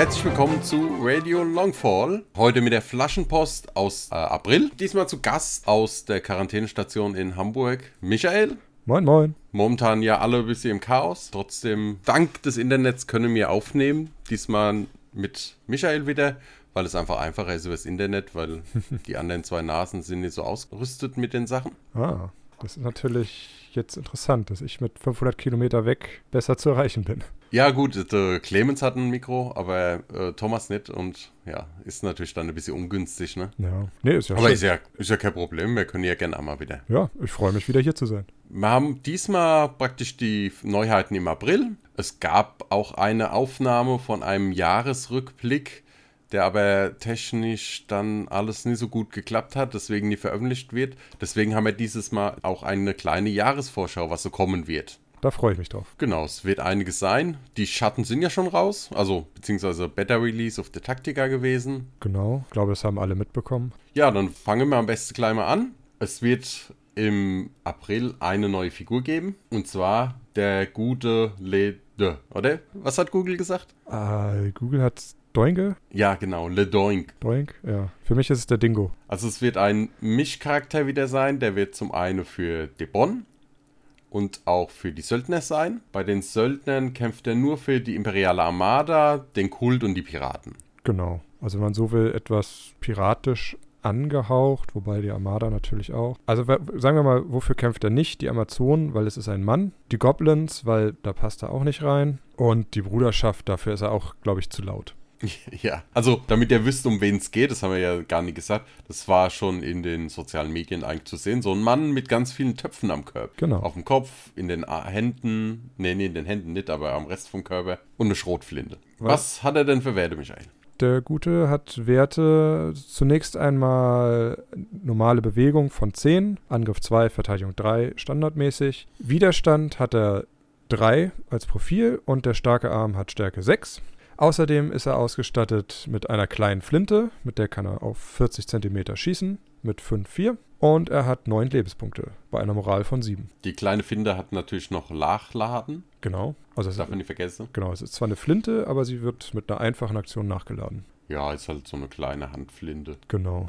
Herzlich willkommen zu Radio Longfall. Heute mit der Flaschenpost aus äh, April. Diesmal zu Gast aus der Quarantänestation in Hamburg. Michael. Moin, moin. Momentan ja alle ein bisschen im Chaos. Trotzdem, dank des Internets können wir aufnehmen. Diesmal mit Michael wieder, weil es einfach einfacher ist über das Internet, weil die anderen zwei Nasen sind nicht so ausgerüstet mit den Sachen. Ah, das ist natürlich jetzt interessant, dass ich mit 500 Kilometer weg besser zu erreichen bin. Ja, gut, der Clemens hat ein Mikro, aber äh, Thomas nicht und ja, ist natürlich dann ein bisschen ungünstig, ne? Ja, nee, ist ja Aber schön. ist ja, ist ja kein Problem, wir können ja gerne einmal wieder. Ja, ich freue mich wieder hier zu sein. Wir haben diesmal praktisch die Neuheiten im April. Es gab auch eine Aufnahme von einem Jahresrückblick, der aber technisch dann alles nicht so gut geklappt hat, deswegen nie veröffentlicht wird. Deswegen haben wir dieses Mal auch eine kleine Jahresvorschau, was so kommen wird. Da freue ich mich drauf. Genau, es wird einiges sein. Die Schatten sind ja schon raus, also beziehungsweise Beta Release of the Taktika gewesen. Genau, ich glaube, das haben alle mitbekommen. Ja, dann fangen wir am besten gleich mal an. Es wird im April eine neue Figur geben. Und zwar der gute Lede, oder? Was hat Google gesagt? Äh, Google hat Doinge? Ja, genau, Le Doink. Doink? Ja. Für mich ist es der Dingo. Also es wird ein Mischcharakter wieder sein. Der wird zum einen für Debon und auch für die Söldner sein. Bei den Söldnern kämpft er nur für die Imperiale Armada, den Kult und die Piraten. Genau. Also wenn man so will, etwas piratisch angehaucht, wobei die Armada natürlich auch. Also sagen wir mal, wofür kämpft er nicht? Die Amazonen, weil es ist ein Mann. Die Goblins, weil da passt er auch nicht rein. Und die Bruderschaft, dafür ist er auch, glaube ich, zu laut. Ja, also damit ihr wisst, um wen es geht, das haben wir ja gar nicht gesagt, das war schon in den sozialen Medien eigentlich zu sehen. So ein Mann mit ganz vielen Töpfen am Körper. Genau. Auf dem Kopf, in den Händen, nee, nee, in den Händen nicht, aber am Rest vom Körper und eine Schrotflinte. Was, Was? hat er denn für Werte, Michael? Der Gute hat Werte zunächst einmal normale Bewegung von 10, Angriff 2, Verteidigung 3, standardmäßig. Widerstand hat er 3 als Profil und der starke Arm hat Stärke 6. Außerdem ist er ausgestattet mit einer kleinen Flinte, mit der kann er auf 40 cm schießen, mit 5,4. Und er hat 9 Lebenspunkte bei einer Moral von 7. Die kleine Finde hat natürlich noch Nachladen, Genau. Also das darf man nicht vergessen. genau, es ist zwar eine Flinte, aber sie wird mit einer einfachen Aktion nachgeladen. Ja, ist halt so eine kleine Handflinte. Genau.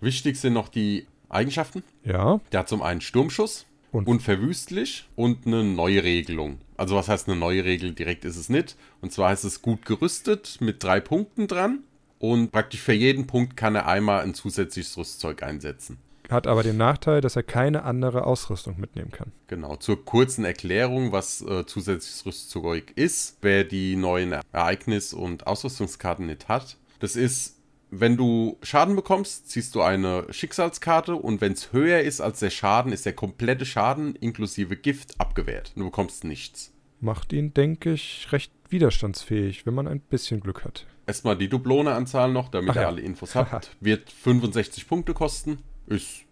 Wichtig sind noch die Eigenschaften. Ja. Der hat zum einen Sturmschuss, Und- unverwüstlich und eine neue Regelung. Also was heißt eine neue Regel? Direkt ist es nicht. Und zwar ist es gut gerüstet mit drei Punkten dran. Und praktisch für jeden Punkt kann er einmal ein zusätzliches Rüstzeug einsetzen. Hat aber den Nachteil, dass er keine andere Ausrüstung mitnehmen kann. Genau, zur kurzen Erklärung, was äh, zusätzliches Rüstzeug ist, wer die neuen Ereignis- und Ausrüstungskarten nicht hat. Das ist, wenn du Schaden bekommst, ziehst du eine Schicksalskarte und wenn es höher ist als der Schaden, ist der komplette Schaden inklusive Gift abgewehrt. Du bekommst nichts. Macht ihn, denke ich, recht widerstandsfähig, wenn man ein bisschen Glück hat. Erstmal die Dublone-Anzahl noch, damit Ach ihr ja. alle Infos habt. Wird 65 Punkte kosten. Ist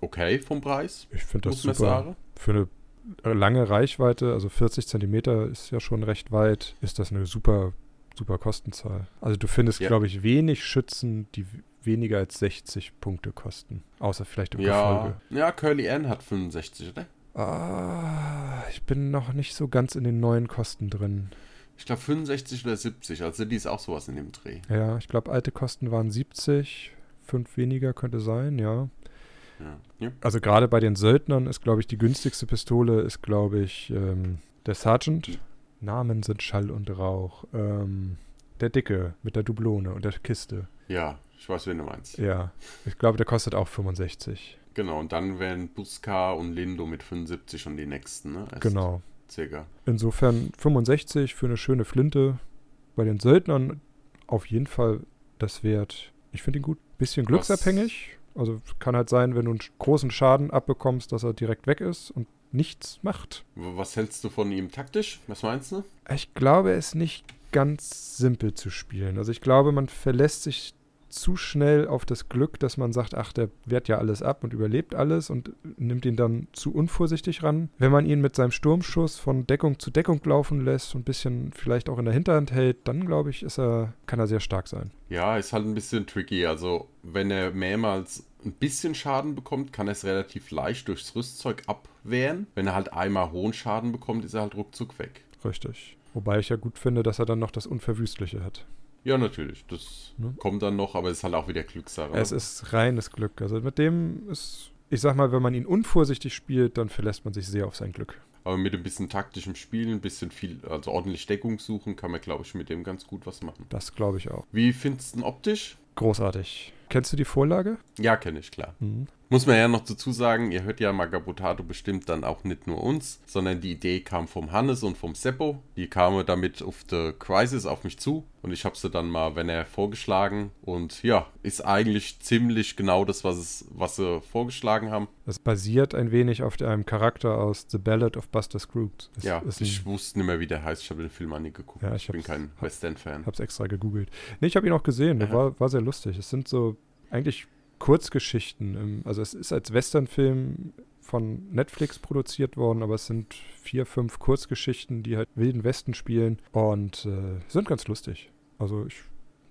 okay vom Preis, Ich finde das super. Für eine lange Reichweite, also 40 Zentimeter ist ja schon recht weit, ist das eine super, super Kostenzahl. Also du findest, Ja. glaube ich, wenig Schützen, die weniger als 60 Punkte kosten. Außer vielleicht im Ja, Gefolge. ja, Curly Ann hat 65, oder? Ah, ich bin noch nicht so ganz in den neuen Kosten drin. Ich glaube 65 oder 70, also die ist auch sowas in dem Dreh. Ja, ich glaube, alte Kosten waren 70, fünf weniger könnte sein, ja. Ja. ja. Also gerade bei den Söldnern ist, glaube ich, die günstigste Pistole ist, glaube ich, ähm, der Sergeant. Namen sind Schall und Rauch. Ähm, der Dicke mit der Dublone und der Kiste. Ja, ich weiß, wen du meinst. Ja, ich glaube, der kostet auch 65. Genau, und dann wären Buska und Lindo mit 75 schon die nächsten, ne? Erst Genau. Circa. Insofern 65 für eine schöne Flinte. Bei den Söldnern auf jeden Fall das wert. Ich finde ihn gut. Bisschen glücksabhängig. Also kann halt sein, wenn du einen großen Schaden abbekommst, dass er direkt weg ist und nichts macht. Was hältst du von ihm taktisch? Was meinst du? Ich glaube, es ist nicht ganz simpel zu spielen. Also ich glaube, man verlässt sich zu schnell auf das Glück, dass man sagt, ach, der wehrt ja alles ab und überlebt alles und nimmt ihn dann zu unvorsichtig ran. Wenn man ihn mit seinem Sturmschuss von Deckung zu Deckung laufen lässt und ein bisschen vielleicht auch in der Hinterhand hält, dann glaube ich, ist er, kann er sehr stark sein. Ja, ist halt ein bisschen tricky. Also, wenn er mehrmals ein bisschen Schaden bekommt, kann er es relativ leicht durchs Rüstzeug abwehren. Wenn er halt einmal hohen Schaden bekommt, ist er halt ruckzuck weg. Richtig. Wobei ich ja gut finde, dass er dann noch das Unverwüstliche hat. Ja, natürlich. Das Ne? kommt dann noch, aber es ist halt auch wieder Glückssache. Es ist reines Glück. Also mit dem ist, ich sag mal, wenn man ihn unvorsichtig spielt, dann verlässt man sich sehr auf sein Glück. aber mit ein bisschen taktischem Spielen, ein bisschen viel, also ordentlich Deckung suchen, kann man, glaube ich, mit dem ganz gut was machen. Das glaube ich auch. Wie findest du ihn optisch? Großartig. Kennst du die Vorlage? Ja, kenne ich, klar. Mhm. Muss man ja noch dazu sagen, ihr hört ja Magabotato bestimmt dann auch nicht nur uns, sondern die Idee kam vom Hannes und vom Seppo. Die kamen damit auf The Crisis auf mich zu und ich habe sie dann mal, wenn er vorgeschlagen und ja, ist eigentlich ziemlich genau das, was, es, was sie vorgeschlagen haben. Das basiert ein wenig auf einem Charakter aus The Ballad of Buster Scruggs. Es ja, ist ich wusste nicht mehr, wie der heißt. Ich habe den Film angeguckt. Ja, ich bin hab's- kein Western-Fan. hab's extra gegoogelt. Nee, ich habe ihn auch gesehen. Aha. war, war sehr lustig. Es sind so eigentlich Kurzgeschichten. Also es ist als Westernfilm von Netflix produziert worden, aber es sind vier, fünf Kurzgeschichten, die halt Wilden Westen spielen und äh, sind ganz lustig. Also ich,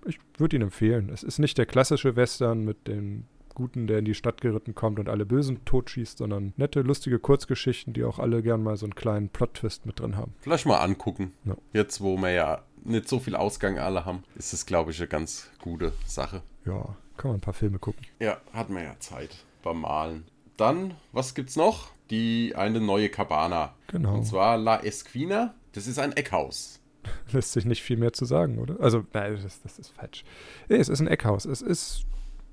ich würde ihn empfehlen. Es ist nicht der klassische Western mit dem Guten, der in die Stadt geritten kommt und alle Bösen totschießt, sondern nette, lustige Kurzgeschichten, die auch alle gern mal so einen kleinen Plot-Twist mit drin haben. Vielleicht mal angucken. Ja. Jetzt, wo wir ja nicht so viel Ausgang alle haben, ist es, glaube ich, eine ganz gute Sache. Ja, kann man ein paar Filme gucken. Ja, hat man ja Zeit beim Malen. Dann, was gibt's noch? Die eine neue Cabana. Genau. Und zwar La Esquina. Das ist ein Eckhaus. Lässt sich nicht viel mehr zu sagen, oder? Also, nein, das, das ist falsch. Nee, es ist ein Eckhaus. Es ist,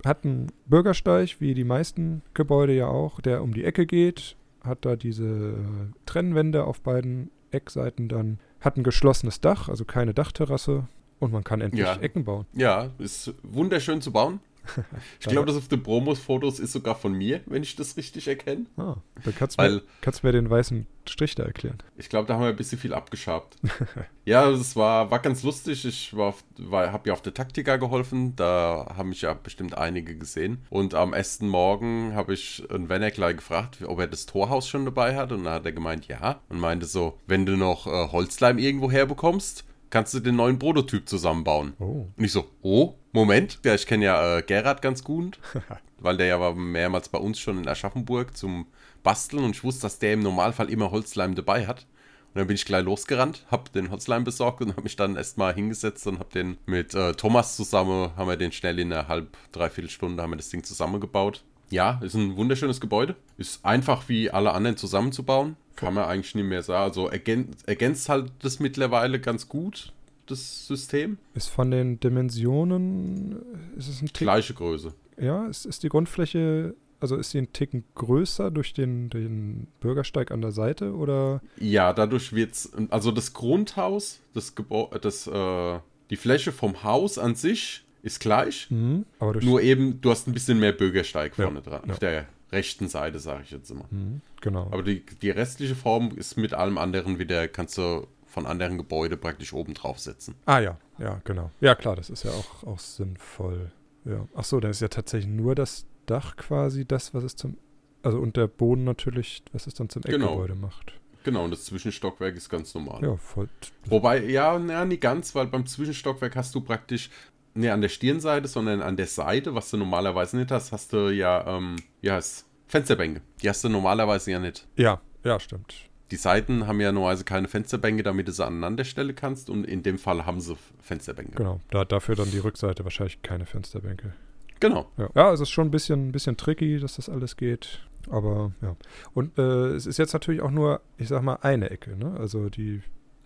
hat einen Bürgersteig, wie die meisten Gebäude ja auch, der um die Ecke geht, hat da diese Trennwände auf beiden Eckseiten dann, hat ein geschlossenes Dach, also keine Dachterrasse und man kann endlich Ja. Ecken bauen. Ja, ist wunderschön zu bauen. Ich glaube, das auf den Promos-Fotos ist sogar von mir, wenn ich das richtig erkenne. Ah, dann kannst du mir, kannst mir den weißen Strich da erklären. Ich glaube, da haben wir ein bisschen viel abgeschabt. ja, es war, war ganz lustig. Ich war, war, habe ja auf der Taktika geholfen. Da haben mich ja bestimmt einige gesehen. Und am ersten Morgen habe ich einen Wenner gleich gefragt, ob er das Torhaus schon dabei hat. Und dann hat er gemeint, ja. Und meinte so, wenn du noch äh, Holzleim irgendwo herbekommst, kannst du den neuen Prototyp zusammenbauen. Oh, Und ich so, oh, Moment. Ja, ich kenne ja äh, Gerhard ganz gut, weil der ja war mehrmals bei uns schon in Aschaffenburg zum Basteln und ich wusste, dass der im Normalfall immer Holzleim dabei hat. Und dann bin ich gleich losgerannt, hab den Holzleim besorgt und habe mich dann erstmal hingesetzt und hab den mit äh, Thomas zusammen, haben wir den schnell in einer halb, dreiviertel Stunde, haben wir das Ding zusammengebaut. Ja, ist ein wunderschönes Gebäude. Ist einfach wie alle anderen zusammenzubauen. Kann man eigentlich nicht mehr sagen. Also ergän ergänzt halt das mittlerweile ganz gut, das System. ist von den Dimensionen, ist es ein Tick Gleiche Größe. Ja, ist, ist die Grundfläche, also ist sie ein Ticken größer durch den, den Bürgersteig an der Seite oder? Ja, dadurch wird's, also das Grundhaus, das Gebäude, das, äh, die Fläche vom Haus an sich ist gleich, Mhm. Aber durch, nur eben, du hast ein bisschen mehr Bürgersteig Ja, vorne dran, ja. auf der rechten Seite, sage ich jetzt immer. Mhm, genau. Aber die, die restliche Form ist mit allem anderen wieder, kannst du von anderen Gebäude praktisch oben drauf setzen. ah ja, ja, genau. Ja klar, das ist ja auch, auch sinnvoll. Ja. Ach so, dann ist ja tatsächlich nur das Dach quasi das, was es zum, also und der Boden natürlich, was es dann zum Genau. Eckgebäude macht. Genau, und das Zwischenstockwerk ist ganz normal. Ja, voll. Wobei, ja, na, nicht ganz, weil beim Zwischenstockwerk hast du praktisch, nicht an der Stirnseite, sondern an der Seite, was du normalerweise nicht hast, hast du ja, ähm, ja, ist Fensterbänke. Die hast du normalerweise ja nicht. Ja, ja, stimmt. Die Seiten haben ja normalerweise keine Fensterbänke, damit du sie aneinander stellen kannst und in dem Fall haben sie Fensterbänke. Genau. Da, dafür dann die Rückseite wahrscheinlich keine Fensterbänke. Genau. Ja, ja es ist schon ein bisschen, ein bisschen tricky, dass das alles geht. Aber ja. Und äh, es ist jetzt natürlich auch nur, ich sag mal, eine Ecke, ne? Also die.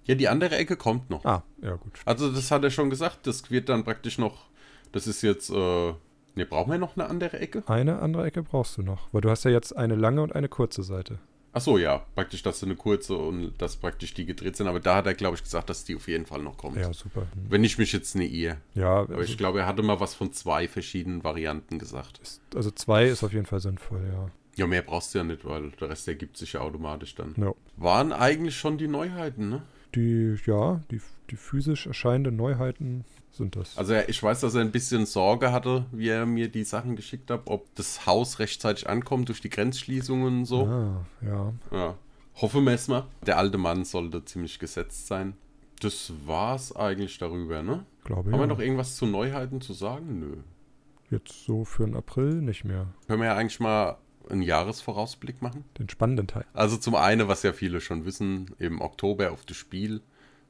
Ja, die andere Ecke kommt noch. Ah, ja, gut. Also das hat er schon gesagt, das wird dann praktisch noch, das ist jetzt, äh, ne, brauchen wir noch eine andere Ecke? Eine andere Ecke brauchst du noch, weil du hast ja jetzt eine lange und eine kurze Seite. Ach so, ja, praktisch, dass du eine kurze und dass praktisch die gedreht sind, aber da hat er, glaube ich, gesagt, dass die auf jeden Fall noch kommt. Ja, super. Wenn ich mich jetzt nicht irre. Ja, Aber also, ich glaube, er hatte mal was von zwei verschiedenen Varianten gesagt. ist, also zwei ist auf jeden Fall sinnvoll, ja. Ja, mehr brauchst du ja nicht, weil der Rest ergibt sich ja automatisch dann. ja. Waren eigentlich schon die Neuheiten, ne? Die, ja, die, die physisch erscheinenden Neuheiten sind das. Also ich weiß, dass er ein bisschen Sorge hatte, wie er mir die Sachen geschickt hat, ob das Haus rechtzeitig ankommt durch die Grenzschließungen und so. Ah, ja. Ja. Hoffen wir es mal. Der alte Mann sollte ziemlich gesetzt sein. Das war's eigentlich darüber, ne? Glaube Haben ja. wir noch irgendwas zu Neuheiten zu sagen? Nö. Jetzt so für den April nicht mehr. Können wir ja eigentlich mal einen Jahresvorausblick machen? Den spannenden Teil. Also zum einen, was ja viele schon wissen, im Oktober auf das Spiel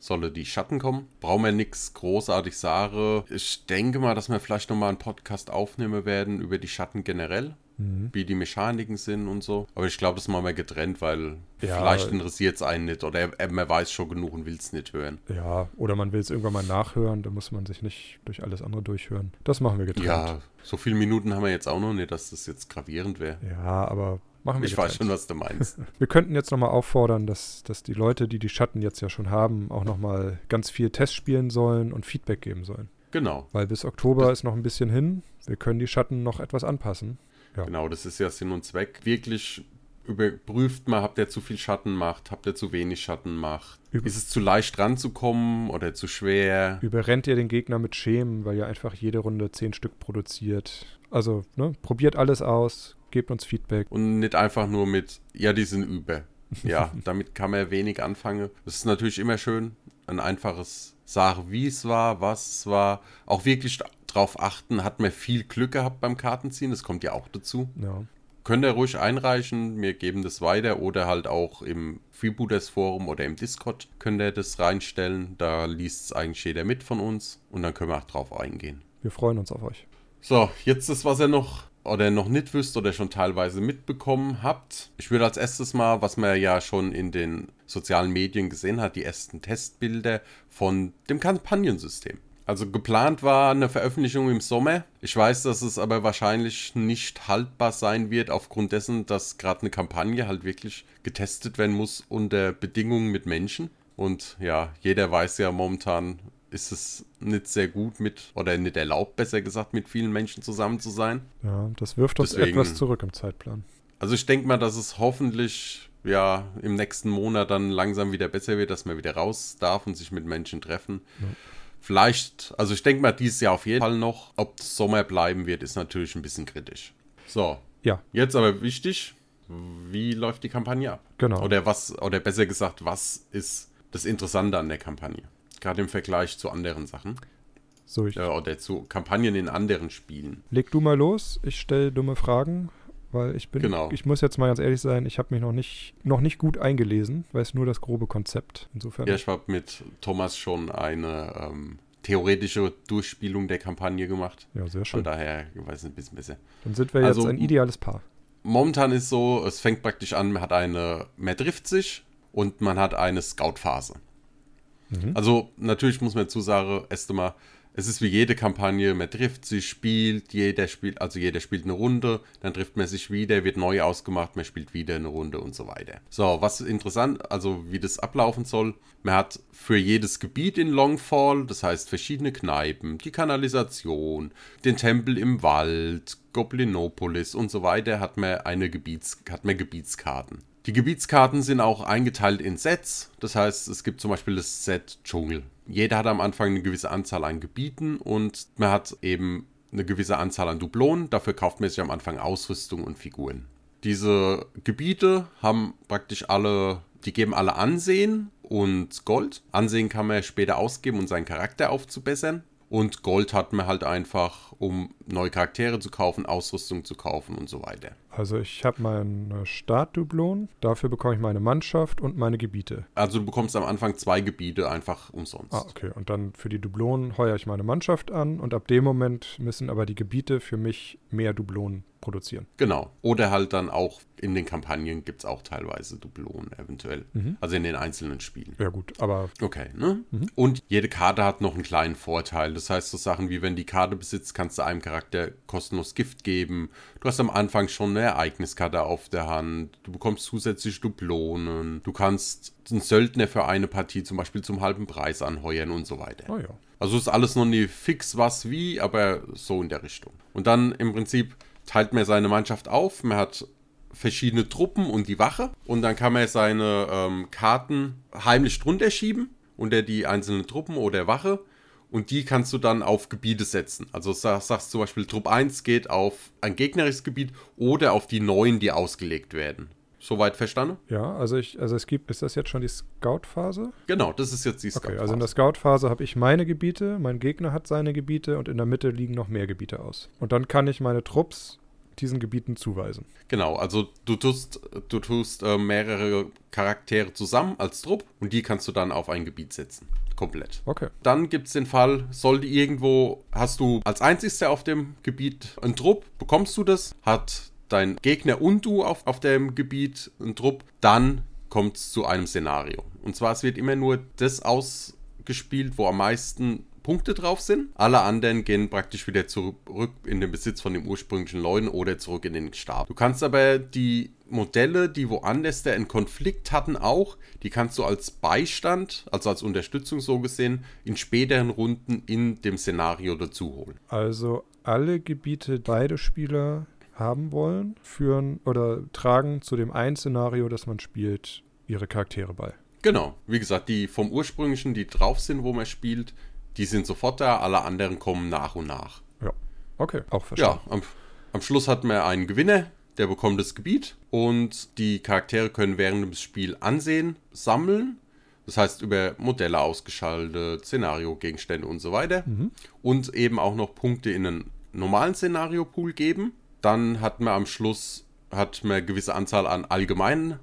solle die Schatten kommen. Brauchen wir nichts großartig sagen. Ich denke mal, dass wir vielleicht nochmal einen Podcast aufnehmen werden über die Schatten generell. Mhm. Wie die Mechaniken sind und so. Aber ich glaube, das machen wir getrennt, weil ja, vielleicht interessiert es einen nicht oder er, man weiß schon genug und will es nicht hören. Ja, oder man will es irgendwann mal nachhören, da muss man sich nicht durch alles andere durchhören. Das machen wir getrennt. Ja, so viele Minuten haben wir jetzt auch noch nicht, dass das jetzt gravierend wäre. Ja, aber Machen wir ich weiß schon, was du meinst. wir könnten jetzt nochmal auffordern, dass, dass die Leute, die die Schatten jetzt ja schon haben, auch nochmal ganz viel Test spielen sollen und Feedback geben sollen. Genau. Weil bis Oktober das ist noch ein bisschen hin. Wir können die Schatten noch etwas anpassen. Ja. Genau, das ist ja Sinn und Zweck. Wirklich überprüft mal, habt ihr zu viel Schatten macht, habt ihr zu wenig Schatten macht. Über ist es zu leicht ranzukommen oder zu schwer? Überrennt ihr den Gegner mit Schemen, weil ihr einfach jede Runde zehn Stück produziert. Also, ne, probiert alles aus, gebt uns Feedback. Und nicht einfach nur mit, ja, die sind über. Ja, damit kann man wenig anfangen. Das ist natürlich immer schön, ein einfaches Sache, wie es war, was es war. Auch wirklich drauf achten, hat man viel Glück gehabt beim Kartenziehen, das kommt ja auch dazu. Ja. Könnt ihr ruhig einreichen, wir geben das weiter oder halt auch im Freebooters Forum oder im Discord könnt ihr das reinstellen. Da liest es eigentlich jeder mit von uns und dann können wir auch drauf eingehen. Wir freuen uns auf euch. So, jetzt das, was ihr noch oder noch nicht wisst oder schon teilweise mitbekommen habt. Ich würde als erstes mal, was man ja schon in den sozialen Medien gesehen hat, die ersten Testbilder von dem Kampagnensystem. Also geplant war eine Veröffentlichung im Sommer. Ich weiß, dass es aber wahrscheinlich nicht haltbar sein wird, aufgrund dessen, dass gerade eine Kampagne halt wirklich getestet werden muss unter Bedingungen mit Menschen. Und ja, jeder weiß ja momentan, ist es nicht sehr gut mit, oder nicht erlaubt, besser gesagt, mit vielen Menschen zusammen zu sein. Ja, das wirft uns Deswegen, etwas zurück im Zeitplan. Also ich denke mal, dass es hoffentlich ja im nächsten Monat dann langsam wieder besser wird, dass man wieder raus darf und sich mit Menschen treffen. Ja. Vielleicht, also ich denke mal, dieses Jahr auf jeden Fall noch. Ob es Sommer bleiben wird, ist natürlich ein bisschen kritisch. So. Ja. Jetzt aber wichtig, wie läuft die Kampagne ab? Genau. Oder was, oder besser gesagt, was ist das Interessante an der Kampagne? Gerade im Vergleich zu anderen Sachen. So, ich. Oder zu Kampagnen in anderen Spielen. Leg du mal los, ich stelle dumme Fragen, weil ich bin. Genau. Ich muss jetzt mal ganz ehrlich sein, ich habe mich noch nicht, noch nicht gut eingelesen, weiß nur das grobe Konzept. Insofern. Ja, ich habe mit Thomas schon eine ähm, theoretische Durchspielung der Kampagne gemacht. Ja, sehr schön. Von daher, ich weiß nicht, ein bisschen besser. Dann sind wir also, jetzt ein ideales Paar. Momentan ist so, es fängt praktisch an, man hat eine, man trifft sich und man hat eine Scout-Phase. Mhm. Also natürlich muss man dazu sagen, erst einmal, es ist wie jede Kampagne, man trifft sich, spielt, jeder spielt, also jeder spielt eine Runde, dann trifft man sich wieder, wird neu ausgemacht, man spielt wieder eine Runde und so weiter. So, was interessant, also wie das ablaufen soll, man hat für jedes Gebiet in Longfall, das heißt verschiedene Kneipen, die Kanalisation, den Tempel im Wald, Goblinopolis und so weiter, hat man eine Gebiets, hat man Gebietskarten. Die Gebietskarten sind auch eingeteilt in Sets. Das heißt, es gibt zum Beispiel das Set Dschungel. Jeder hat am Anfang eine gewisse Anzahl an Gebieten und man hat eben eine gewisse Anzahl an Dublonen. Dafür kauft man sich am Anfang Ausrüstung und Figuren. Diese Gebiete haben praktisch alle, die geben alle Ansehen und Gold. Ansehen kann man später ausgeben, um seinen Charakter aufzubessern. Und Gold hat man halt einfach, um neue Charaktere zu kaufen, Ausrüstung zu kaufen und so weiter. Also ich habe meine Startdublon, dafür bekomme ich meine Mannschaft und meine Gebiete. Also du bekommst am Anfang zwei Gebiete einfach umsonst. Ah, okay. Und dann für die Dublonen heuere ich meine Mannschaft an und ab dem Moment müssen aber die Gebiete für mich mehr Dublonen produzieren. Genau. Oder halt dann auch in den Kampagnen gibt es auch teilweise Dublonen eventuell. Mhm. Also in den einzelnen Spielen. Ja gut, aber... Okay, ne? Mhm. Und jede Karte hat noch einen kleinen Vorteil. Das heißt so Sachen wie, wenn die Karte besitzt, kannst du einem Charakter kostenlos Gift geben. Du hast am Anfang schon eine Ereigniskarte auf der Hand. Du bekommst zusätzlich Dublonen. Du kannst einen Söldner für eine Partie zum Beispiel zum halben Preis anheuern und so weiter. Oh ja. Also ist alles noch nie fix was wie, aber so in der Richtung. Und dann im Prinzip teilt man seine Mannschaft auf. Man hat verschiedene Truppen und die Wache. Und dann kann man seine ähm, Karten heimlich drunter schieben unter die einzelnen Truppen oder Wache. Und die kannst du dann auf Gebiete setzen. Also sagst, sagst zum Beispiel, Trupp 1 geht auf ein gegnerisches Gebiet oder auf die neuen, die ausgelegt werden. Soweit verstanden? Ja, also ich, also es gibt, ist das jetzt schon die Scout-Phase? Genau, das ist jetzt die Scout-Phase. Okay, also in der Scout-Phase habe ich meine Gebiete, mein Gegner hat seine Gebiete und in der Mitte liegen noch mehr Gebiete aus. Und dann kann ich meine Trupps diesen Gebieten zuweisen. Genau, also du tust, du tust äh, mehrere Charaktere zusammen als Trupp und die kannst du dann auf ein Gebiet setzen. Komplett. Okay. Dann gibt es den Fall, sollte irgendwo, hast du als einzigster auf dem Gebiet einen Trupp, bekommst du das, hat dein Gegner und du auf, auf dem Gebiet einen Trupp, dann kommt es zu einem Szenario. Und zwar, es wird immer nur das ausgespielt, wo am meisten Punkte drauf sind. Alle anderen gehen praktisch wieder zurück in den Besitz von den ursprünglichen Leuten oder zurück in den Stab. Du kannst aber die Modelle, die woanders der einen Konflikt hatten, auch, die kannst du als Beistand, also als Unterstützung so gesehen, in späteren Runden in dem Szenario dazu holen. Also alle Gebiete beide Spieler haben wollen, führen oder tragen zu dem einen Szenario, das man spielt, ihre Charaktere bei. Genau, wie gesagt, die vom ursprünglichen, die drauf sind, wo man spielt, die sind sofort da, alle anderen kommen nach und nach. Ja, okay, auch verstanden. Ja, am, am Schluss hat man einen Gewinner, der bekommt das Gebiet und die Charaktere können während dem Spiel ansehen, sammeln. Das heißt, über Modelle ausgeschaltet, Szenario, Gegenstände und so weiter. Mhm. Und eben auch noch Punkte in einen normalen Szenario-Pool geben. Dann hat man am Schluss hat man eine gewisse Anzahl an allgemeinen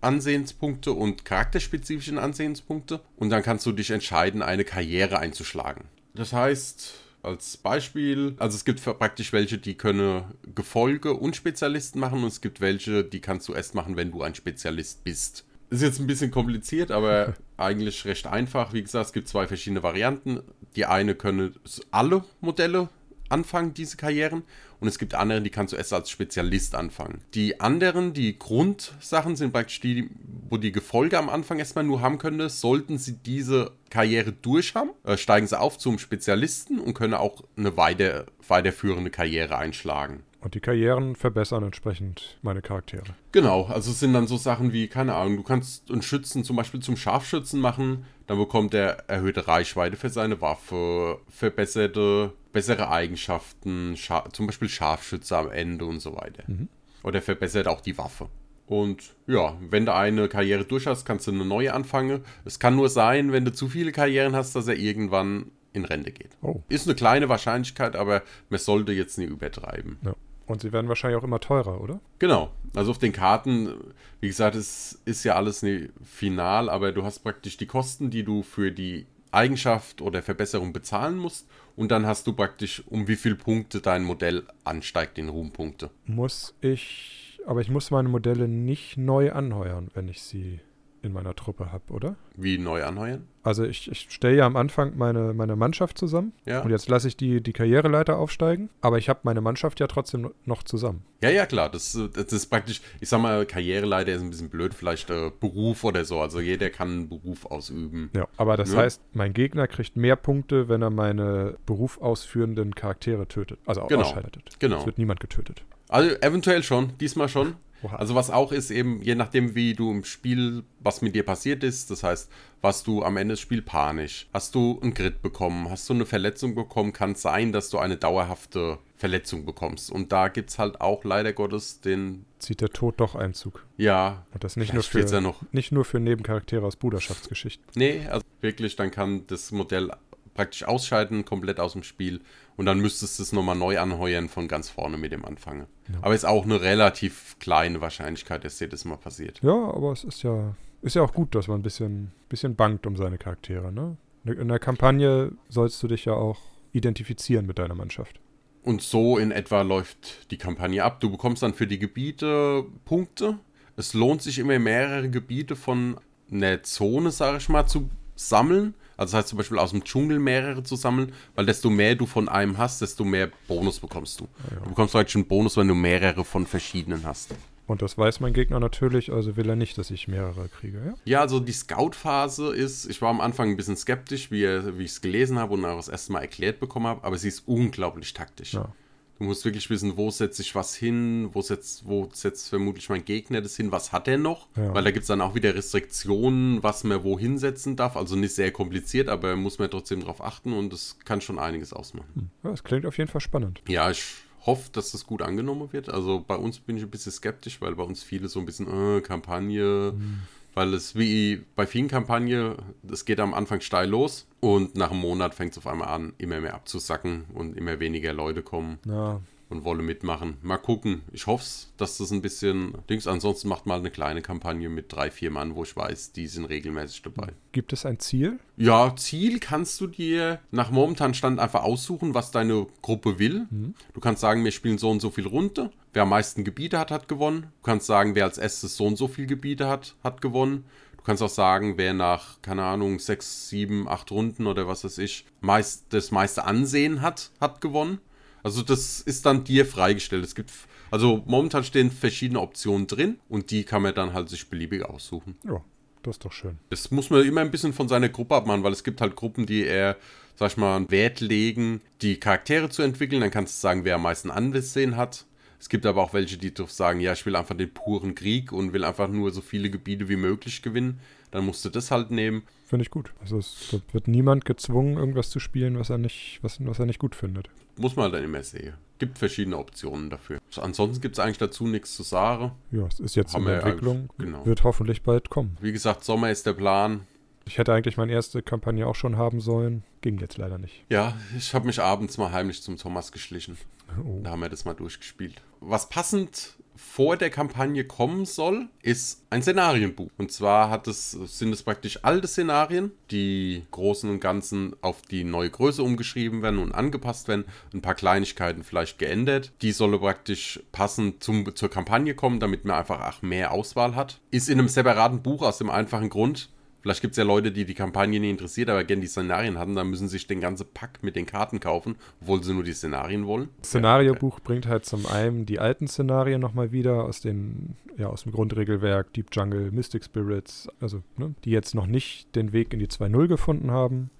Ansehenspunkte und charakterspezifischen Ansehenspunkte. Und dann kannst du dich entscheiden, eine Karriere einzuschlagen. Das heißt, als Beispiel, also es gibt praktisch welche, die können Gefolge und Spezialisten machen und es gibt welche, die kannst du erst machen, wenn du ein Spezialist bist. Ist jetzt ein bisschen kompliziert, aber eigentlich recht einfach. Wie gesagt, es gibt zwei verschiedene Varianten. Die eine können alle Modelle anfangen, diese Karrieren. Und es gibt andere, die kannst du erst als Spezialist anfangen. Die anderen, die Grundsachen sind praktisch die, wo die Gefolge am Anfang erstmal nur haben können. Sollten sie diese Karriere durch haben, äh, steigen sie auf zum Spezialisten und können auch eine weiter, weiterführende Karriere einschlagen. Und die Karrieren verbessern entsprechend meine Charaktere. Genau, also es sind dann so Sachen wie, keine Ahnung, du kannst einen Schützen zum Beispiel zum Scharfschützen machen, dann bekommt er erhöhte Reichweite für seine Waffe, verbesserte, bessere Eigenschaften, zum Beispiel Scharfschütze am Ende und so weiter. Mhm. Oder verbessert auch die Waffe. Und ja, wenn du eine Karriere durch hast, kannst du eine neue anfangen. Es kann nur sein, wenn du zu viele Karrieren hast, dass er irgendwann in Rente geht. Oh. Ist eine kleine Wahrscheinlichkeit, aber man sollte jetzt nicht übertreiben. Ja. Und sie werden wahrscheinlich auch immer teurer, oder? Genau. Also auf den Karten, wie gesagt, es ist ja alles nicht final, aber du hast praktisch die Kosten, die du für die Eigenschaft oder Verbesserung bezahlen musst. Und dann hast du praktisch, um wie viele Punkte dein Modell ansteigt in Ruhmpunkte. Muss ich, aber ich muss meine Modelle nicht neu anheuern, wenn ich sie in meiner Truppe habe, oder? Wie neu anheuern? Also ich, ich stelle ja am Anfang meine, meine Mannschaft zusammen ja. und jetzt lasse ich die, die Karriereleiter aufsteigen, aber ich habe meine Mannschaft ja trotzdem noch zusammen. Ja, ja, klar. Das, das ist praktisch, ich sag mal, Karriereleiter ist ein bisschen blöd, vielleicht äh, Beruf oder so. Also jeder kann einen Beruf ausüben. Ja, aber das ja. heißt, mein Gegner kriegt mehr Punkte, wenn er meine Beruf ausführenden Charaktere tötet. Also genau. ausschaltet. Genau. Es wird niemand getötet. Also eventuell schon, diesmal schon. Also was auch ist eben, je nachdem wie du im Spiel, was mit dir passiert ist, das heißt, was du am Ende des Spiels panisch, hast du einen Crit bekommen, hast du eine Verletzung bekommen, kann es sein, dass du eine dauerhafte Verletzung bekommst. Und da gibt es halt auch leider Gottes den... Zieht der Tod doch Einzug. Ja. Und das nicht nur, für, ja noch. nicht nur für Nebencharaktere aus Bruderschaftsgeschichten. Nee, also wirklich, dann kann das Modell praktisch ausschalten, komplett aus dem Spiel. Und dann müsstest du es nochmal neu anheuern von ganz vorne mit dem Anfangen. Ja. Aber ist auch eine relativ kleine Wahrscheinlichkeit, dass dir das mal passiert. Ja, aber es ist ja, ist ja auch gut, dass man ein bisschen, bisschen bangt um seine Charaktere. Ne? In der Kampagne sollst du dich ja auch identifizieren mit deiner Mannschaft. Und so in etwa läuft die Kampagne ab. Du bekommst dann für die Gebiete Punkte. Es lohnt sich immer mehrere Gebiete von einer Zone, sage ich mal, zu sammeln also das heißt zum Beispiel aus dem Dschungel mehrere zu sammeln, weil desto mehr du von einem hast, desto mehr Bonus bekommst du. Ja. Du bekommst halt schon Bonus, wenn du mehrere von verschiedenen hast. Und das weiß mein Gegner natürlich, also will er nicht, dass ich mehrere kriege, ja? Ja, also die Scout-Phase ist, ich war am Anfang ein bisschen skeptisch, wie, wie ich es gelesen habe und auch das erste Mal erklärt bekommen habe, aber sie ist unglaublich taktisch. Ja. Du musst wirklich wissen, wo setze ich was hin, wo setzt, wo setzt vermutlich mein Gegner das hin, was hat er noch? Ja. Weil da gibt es dann auch wieder Restriktionen, was man wo hinsetzen darf. Also nicht sehr kompliziert, aber muss man trotzdem darauf achten und das kann schon einiges ausmachen. Hm. Ja, das klingt auf jeden Fall spannend. Ja, ich hoffe, dass das gut angenommen wird. Also bei uns bin ich ein bisschen skeptisch, weil bei uns viele so ein bisschen äh, Kampagne. Hm weil es wie bei vielen Kampagnen, es geht am Anfang steil los und nach einem Monat fängt es auf einmal an, immer mehr abzusacken und immer weniger Leute kommen. Ja, und wolle mitmachen. Mal gucken. Ich hoffe, dass das ein bisschen Dings. Ansonsten macht mal eine kleine Kampagne mit drei, vier Mann, wo ich weiß, die sind regelmäßig dabei. Gibt es ein Ziel? Ja, Ziel kannst du dir nach momentan Stand einfach aussuchen, was deine Gruppe will. Mhm. Du kannst sagen, wir spielen so und so viel Runde. Wer am meisten Gebiete hat, hat gewonnen. Du kannst sagen, wer als erstes so und so viel Gebiete hat, hat gewonnen. Du kannst auch sagen, wer nach, keine Ahnung, sechs, sieben, acht Runden oder was weiß ich, meist, das meiste Ansehen hat, hat gewonnen. Also das ist dann dir freigestellt. Es gibt, also momentan stehen verschiedene Optionen drin und die kann man dann halt sich beliebig aussuchen. Ja, das ist doch schön. Das muss man immer ein bisschen von seiner Gruppe abmachen, weil es gibt halt Gruppen, die eher, sag ich mal, Wert legen, die Charaktere zu entwickeln. Dann kannst du sagen, wer am meisten Ansehen hat. Es gibt aber auch welche, die sagen, ja, ich will einfach den puren Krieg und will einfach nur so viele Gebiete wie möglich gewinnen. Dann musst du das halt nehmen. Finde ich gut. Also es wird niemand gezwungen, irgendwas zu spielen, was er nicht, was, was er nicht gut findet. Muss man dann immer sehen. Gibt verschiedene Optionen dafür. So, ansonsten gibt es eigentlich dazu nichts zu sagen. Ja, es ist jetzt Haben in Entwicklung. Genau. Wird hoffentlich bald kommen. Wie gesagt, Sommer ist der Plan. Ich hätte eigentlich meine erste Kampagne auch schon haben sollen. Ging jetzt leider nicht. Ja, ich habe mich abends mal heimlich zum Thomas geschlichen. Oh. Da haben wir das mal durchgespielt. Was passend vor der Kampagne kommen soll, ist ein Szenarienbuch. Und zwar hat es, sind es praktisch alte Szenarien, die großen und ganzen auf die neue Größe umgeschrieben werden und angepasst werden. Ein paar Kleinigkeiten vielleicht geändert. Die solle praktisch passend zum, zur Kampagne kommen, damit man einfach auch mehr Auswahl hat. Ist in einem separaten Buch aus dem einfachen Grund, Vielleicht gibt es ja Leute, die die Kampagne nicht interessiert, aber gerne die Szenarien hatten. Dann müssen sie sich den ganzen Pack mit den Karten kaufen, obwohl sie nur die Szenarien wollen. Szenariobuch ja. bringt halt zum einen die alten Szenarien nochmal wieder aus, den, ja, aus dem Grundregelwerk Deep Jungle, Mystic Spirits, also ne, die jetzt noch nicht den Weg in die 2.0 gefunden haben.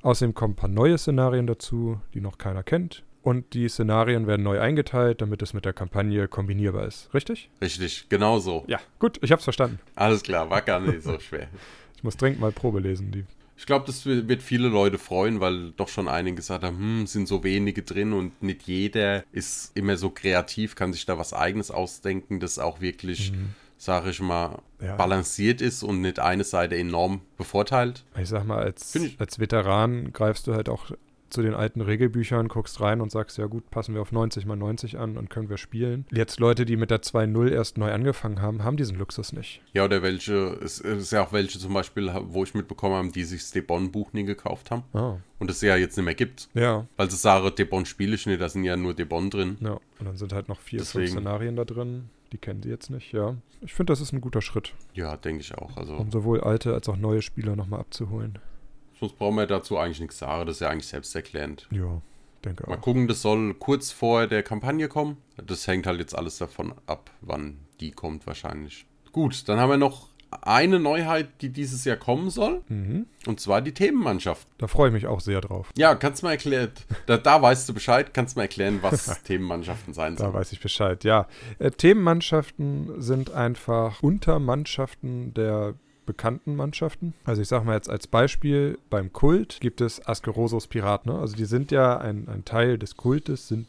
Außerdem kommen ein paar neue Szenarien dazu, die noch keiner kennt. Und die Szenarien werden neu eingeteilt, damit es mit der Kampagne kombinierbar ist. Richtig? Richtig, genau so. Ja, gut, ich hab's verstanden. Alles klar, war gar nicht so schwer. Ich muss dringend mal Probe lesen. Die. Ich glaube, das wird viele Leute freuen, weil doch schon einige gesagt haben, hm, sind so wenige drin und nicht jeder ist immer so kreativ, kann sich da was eigenes ausdenken, das auch wirklich, mhm. sage ich mal, ja. balanciert ist und nicht eine Seite enorm bevorteilt. Ich sag mal, als, als Veteran greifst du halt auch zu den alten Regelbüchern, guckst rein und sagst, ja gut, passen wir auf 90 mal 90 an und können wir spielen. Jetzt Leute, die mit der 2.0 erst neu angefangen haben, haben diesen Luxus nicht. Ja, oder welche, es ist ja auch welche zum Beispiel, wo ich mitbekommen habe, die sich das Debon-Buch nie gekauft haben. Ah. Und es ja jetzt nicht mehr gibt. Ja. Weil sie sagen, Debon spiele ich nicht, da sind ja nur Debon drin. Ja, und dann sind halt noch vier, Deswegen. fünf Szenarien da drin. Die kennen sie jetzt nicht, ja. Ich finde, das ist ein guter Schritt. Ja, denke ich auch. Also um sowohl alte als auch neue Spieler nochmal abzuholen. Sonst brauchen wir dazu eigentlich nichts sagen. Das ist ja eigentlich selbsterklärend. Ja, denke auch. Mal gucken, das soll kurz vor der Kampagne kommen. Das hängt halt jetzt alles davon ab, wann die kommt wahrscheinlich. Gut, dann haben wir noch eine Neuheit, die dieses Jahr kommen soll. Mhm. Und zwar die Themenmannschaft. Da freue ich mich auch sehr drauf. Ja, kannst du mal erklären, da, da weißt du Bescheid, kannst du mal erklären, was Themenmannschaften sein sollen. Da weiß ich Bescheid, ja. Äh, Themenmannschaften sind einfach Untermannschaften der bekannten Mannschaften. Also ich sage mal jetzt als Beispiel, beim Kult gibt es Askerosos Piraten. Ne? Also die sind ja ein, ein Teil des Kultes, sind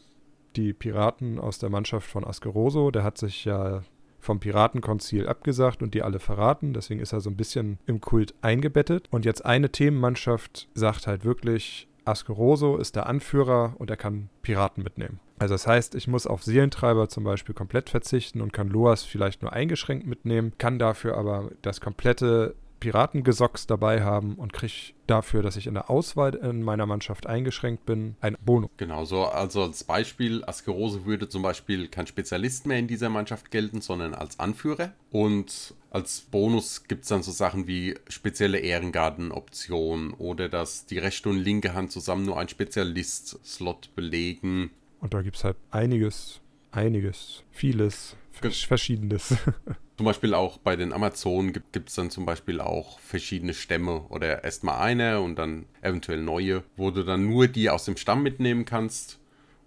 die Piraten aus der Mannschaft von Askeroso. Der hat sich ja vom Piratenkonzil abgesagt und die alle verraten. Deswegen ist er so ein bisschen im Kult eingebettet. Und jetzt eine Themenmannschaft sagt halt wirklich, Askeroso ist der Anführer und er kann Piraten mitnehmen. Also das heißt, ich muss auf Seelentreiber zum Beispiel komplett verzichten und kann Loas vielleicht nur eingeschränkt mitnehmen, kann dafür aber das komplette Piratengesocks dabei haben und kriege dafür, dass ich in der Auswahl in meiner Mannschaft eingeschränkt bin, ein Bonus. Genau, so also als Beispiel, Askerose würde zum Beispiel kein Spezialist mehr in dieser Mannschaft gelten, sondern als Anführer. Und als Bonus gibt es dann so Sachen wie spezielle Ehrengarten-Optionen oder dass die rechte und linke Hand zusammen nur ein Spezialist-Slot belegen und da gibt es halt einiges, einiges, vieles, Verschiedenes. Zum Beispiel auch bei den Amazonen gibt es dann zum Beispiel auch verschiedene Stämme oder erstmal eine und dann eventuell neue, wo du dann nur die aus dem Stamm mitnehmen kannst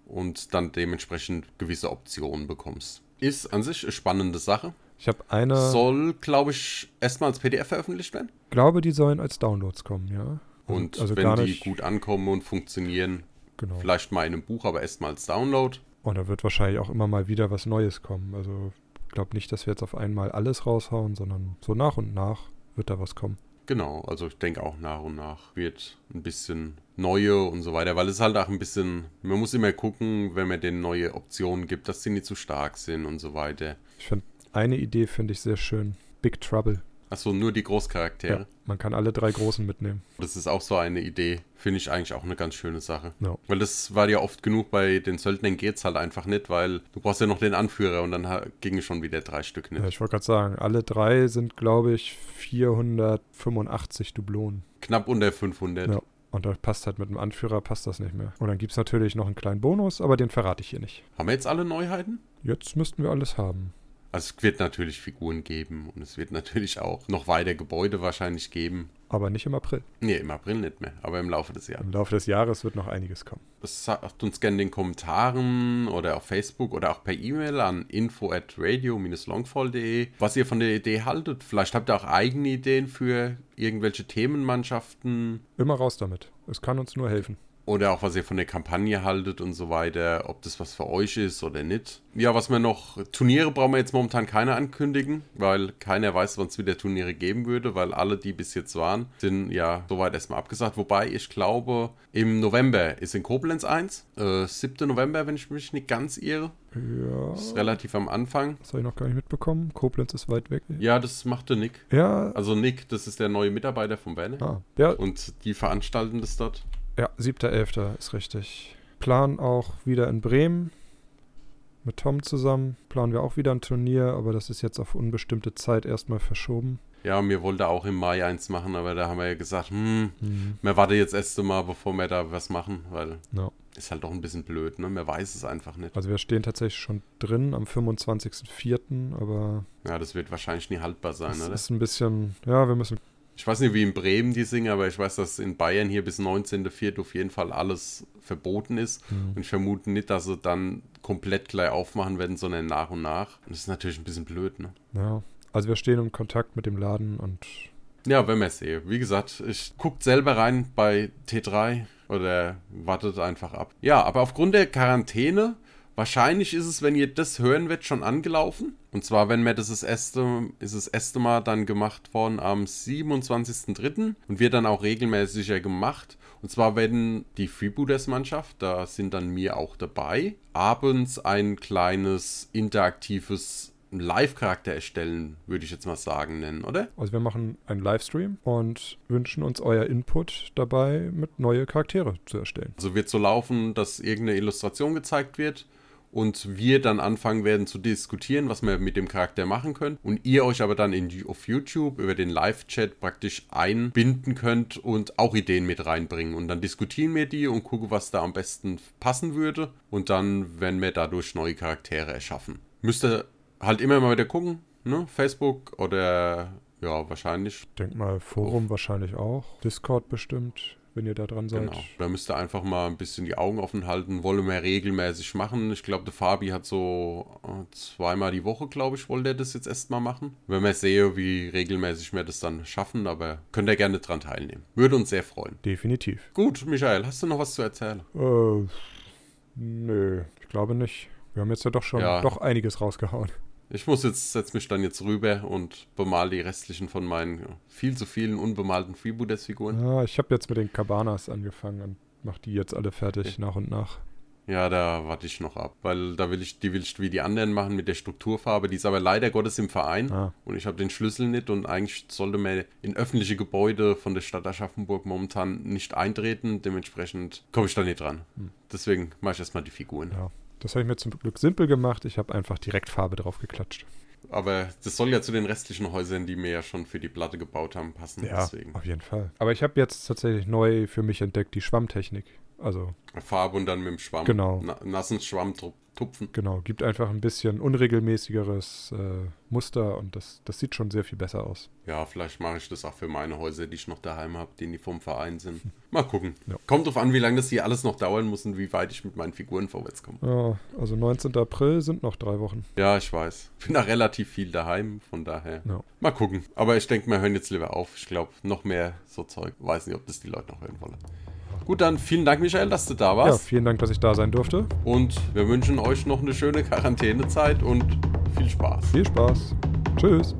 und dann dementsprechend gewisse Optionen bekommst. Ist an sich eine spannende Sache. Ich habe eine. Soll, glaube ich, erstmal als PDF veröffentlicht werden? Ich glaube, die sollen als Downloads kommen, ja. Und also wenn die gut ankommen und funktionieren, Genau. Vielleicht mal in einem Buch, aber erstmal als Download. Und da wird wahrscheinlich auch immer mal wieder was Neues kommen. Also ich glaube nicht, dass wir jetzt auf einmal alles raushauen, sondern so nach und nach wird da was kommen. Genau, also ich denke auch nach und nach wird ein bisschen neue und so weiter, weil es halt auch ein bisschen, man muss immer gucken, wenn man denen neue Optionen gibt, dass sie nicht zu stark sind und so weiter. Ich finde, eine Idee finde ich sehr schön. Big Trouble. Achso, nur die Großcharaktere. Ja, man kann alle drei Großen mitnehmen. Das ist auch so eine Idee. Finde ich eigentlich auch eine ganz schöne Sache. No. Weil das war ja oft genug, bei den Söldnern geht es halt einfach nicht, weil du brauchst ja noch den Anführer und dann gingen schon wieder drei Stück nicht. Ja, ich wollte gerade sagen, alle drei sind, glaube ich, 485 Dublonen. Knapp unter 500. Ja. Und da passt halt mit dem Anführer, passt das nicht mehr. Und dann gibt es natürlich noch einen kleinen Bonus, aber den verrate ich hier nicht. Haben wir jetzt alle Neuheiten? Jetzt müssten wir alles haben. Also es wird natürlich Figuren geben und es wird natürlich auch noch weiter Gebäude wahrscheinlich geben. Aber nicht im April. Nee, im April nicht mehr, aber im Laufe des Jahres. Im Laufe des Jahres wird noch einiges kommen. Sagt uns gerne in den Kommentaren oder auf Facebook oder auch per E-Mail an info at radio-longfall.de, was ihr von der Idee haltet. Vielleicht habt ihr auch eigene Ideen für irgendwelche Themenmannschaften Immer raus damit. Es kann uns nur helfen. Oder auch was ihr von der Kampagne haltet und so weiter, ob das was für euch ist oder nicht. Ja, was wir noch, Turniere brauchen wir jetzt momentan keine ankündigen, weil keiner weiß, wann es wieder Turniere geben würde, weil alle, die bis jetzt waren, sind ja soweit erstmal abgesagt. Wobei ich glaube, im November ist in Koblenz eins, äh, 7. November, wenn ich mich nicht ganz irre. Ja. Ist relativ am Anfang. Das habe ich noch gar nicht mitbekommen. Koblenz ist weit weg. Ja, das machte Nick. Ja. Also Nick, das ist der neue Mitarbeiter von Werner. Ah, ja, Und die veranstalten das dort. Ja 7.11. ist richtig. Plan auch wieder in Bremen. Mit Tom zusammen. Planen wir auch wieder ein Turnier, aber das ist jetzt auf unbestimmte Zeit erstmal verschoben. Ja, mir wollte auch im Mai eins machen, aber da haben wir ja gesagt, hm, wir warten jetzt erst mal, bevor wir da was machen, weil Ja. ist halt doch ein bisschen blöd, ne? Man weiß es einfach nicht. Also wir stehen tatsächlich schon drin am 25.04., aber Ja, das wird wahrscheinlich nie haltbar sein, es oder? ist ein bisschen, ja, wir müssen, Ich weiß nicht, wie in Bremen die singen, aber ich weiß, dass in Bayern hier bis 19.04. auf jeden Fall alles verboten ist. hm, Und ich vermute nicht, dass sie dann komplett gleich aufmachen werden, sondern nach und nach. Und das ist natürlich ein bisschen blöd, ne? ja. Also wir stehen im Kontakt mit dem Laden und Ja, wenn man es sehe. Wie gesagt, ich guckt selber rein bei T3 oder wartet einfach ab. Ja, aber aufgrund der Quarantäne, wahrscheinlich ist es, wenn ihr das hören werdet, schon angelaufen. Und zwar, wenn mir das das erste, ist das erste Mal dann gemacht worden am 27.03. und wird dann auch regelmäßiger gemacht. Und zwar werden die Freebooters-Mannschaft, da sind dann mir auch dabei, abends ein kleines interaktives Live-Charakter erstellen, würde ich jetzt mal sagen, nennen, oder? Also wir machen einen Livestream und wünschen uns euer Input dabei, mit neue Charaktere zu erstellen. Also wird so laufen, dass irgendeine Illustration gezeigt wird und wir dann anfangen werden zu diskutieren, was wir mit dem Charakter machen können und ihr euch aber dann in, auf YouTube über den Live-Chat praktisch einbinden könnt und auch Ideen mit reinbringen und dann diskutieren wir die und gucken, was da am besten passen würde und dann werden wir dadurch neue Charaktere erschaffen. Müsst ihr halt immer mal wieder gucken, ne? Facebook oder ja, wahrscheinlich Ich denke mal, Forum wahrscheinlich auch. Discord bestimmt, wenn ihr da dran seid. Genau. Da müsst ihr einfach mal ein bisschen die Augen offen halten. Wollen wir regelmäßig machen. Ich glaube, der Fabi hat so äh, zweimal die Woche, glaube ich, wollte er das jetzt erstmal machen. Wenn wir sehe, wie regelmäßig wir das dann schaffen, aber könnt ihr gerne dran teilnehmen. Würde uns sehr freuen. Definitiv. Gut, Michael, hast du noch was zu erzählen? Äh, nö, ich glaube nicht. Wir haben jetzt ja doch schon Ja. doch einiges rausgehauen. Ich muss jetzt, setz mich dann jetzt rüber und bemal die restlichen von meinen ja, viel zu vielen unbemalten Freebooters-Figuren. Ja, ich habe jetzt mit den Cabanas angefangen und mache die jetzt alle fertig nach und nach. Ja, da warte ich noch ab, weil da will ich, die will ich wie die anderen machen mit der Strukturfarbe. Die ist aber leider Gottes im Verein Ah. und ich habe den Schlüssel nicht und eigentlich sollte man in öffentliche Gebäude von der Stadt Aschaffenburg momentan nicht eintreten. Dementsprechend komme ich da nicht dran. Hm. Deswegen mache ich erstmal die Figuren. Ja. Das habe ich mir zum Glück simpel gemacht. Ich habe einfach direkt Farbe drauf geklatscht. Aber das soll ja zu den restlichen Häusern, die wir ja schon für die Platte gebaut haben, passen. Ja, Deswegen auf jeden Fall. Aber ich habe jetzt tatsächlich neu für mich entdeckt die Schwammtechnik. Also Farbe und dann mit dem Schwamm. Genau. Na, nassen Schwamm tupfen. genau, gibt einfach ein bisschen unregelmäßigeres äh, Muster und das, das sieht schon sehr viel besser aus. Ja, vielleicht mache ich das auch für meine Häuser, die ich noch daheim habe, die nicht vom Verein sind. Mal gucken. Ja. Kommt drauf an, wie lange das hier alles noch dauern muss und wie weit ich mit meinen Figuren vorwärts komme. Ja, also 19. April sind noch drei Wochen. Ja, ich weiß. Bin da relativ viel daheim, von daher. Ja. Mal gucken. Aber ich denke, wir hören jetzt lieber auf. Ich glaube, noch mehr so Zeug. Weiß nicht, ob das die Leute noch hören wollen. Gut, dann vielen Dank, Michael, dass du da Ja, warst. vielen Dank, dass ich da sein durfte. Und wir wünschen euch noch eine schöne Quarantänezeit und viel Spaß. Viel Spaß. Tschüss.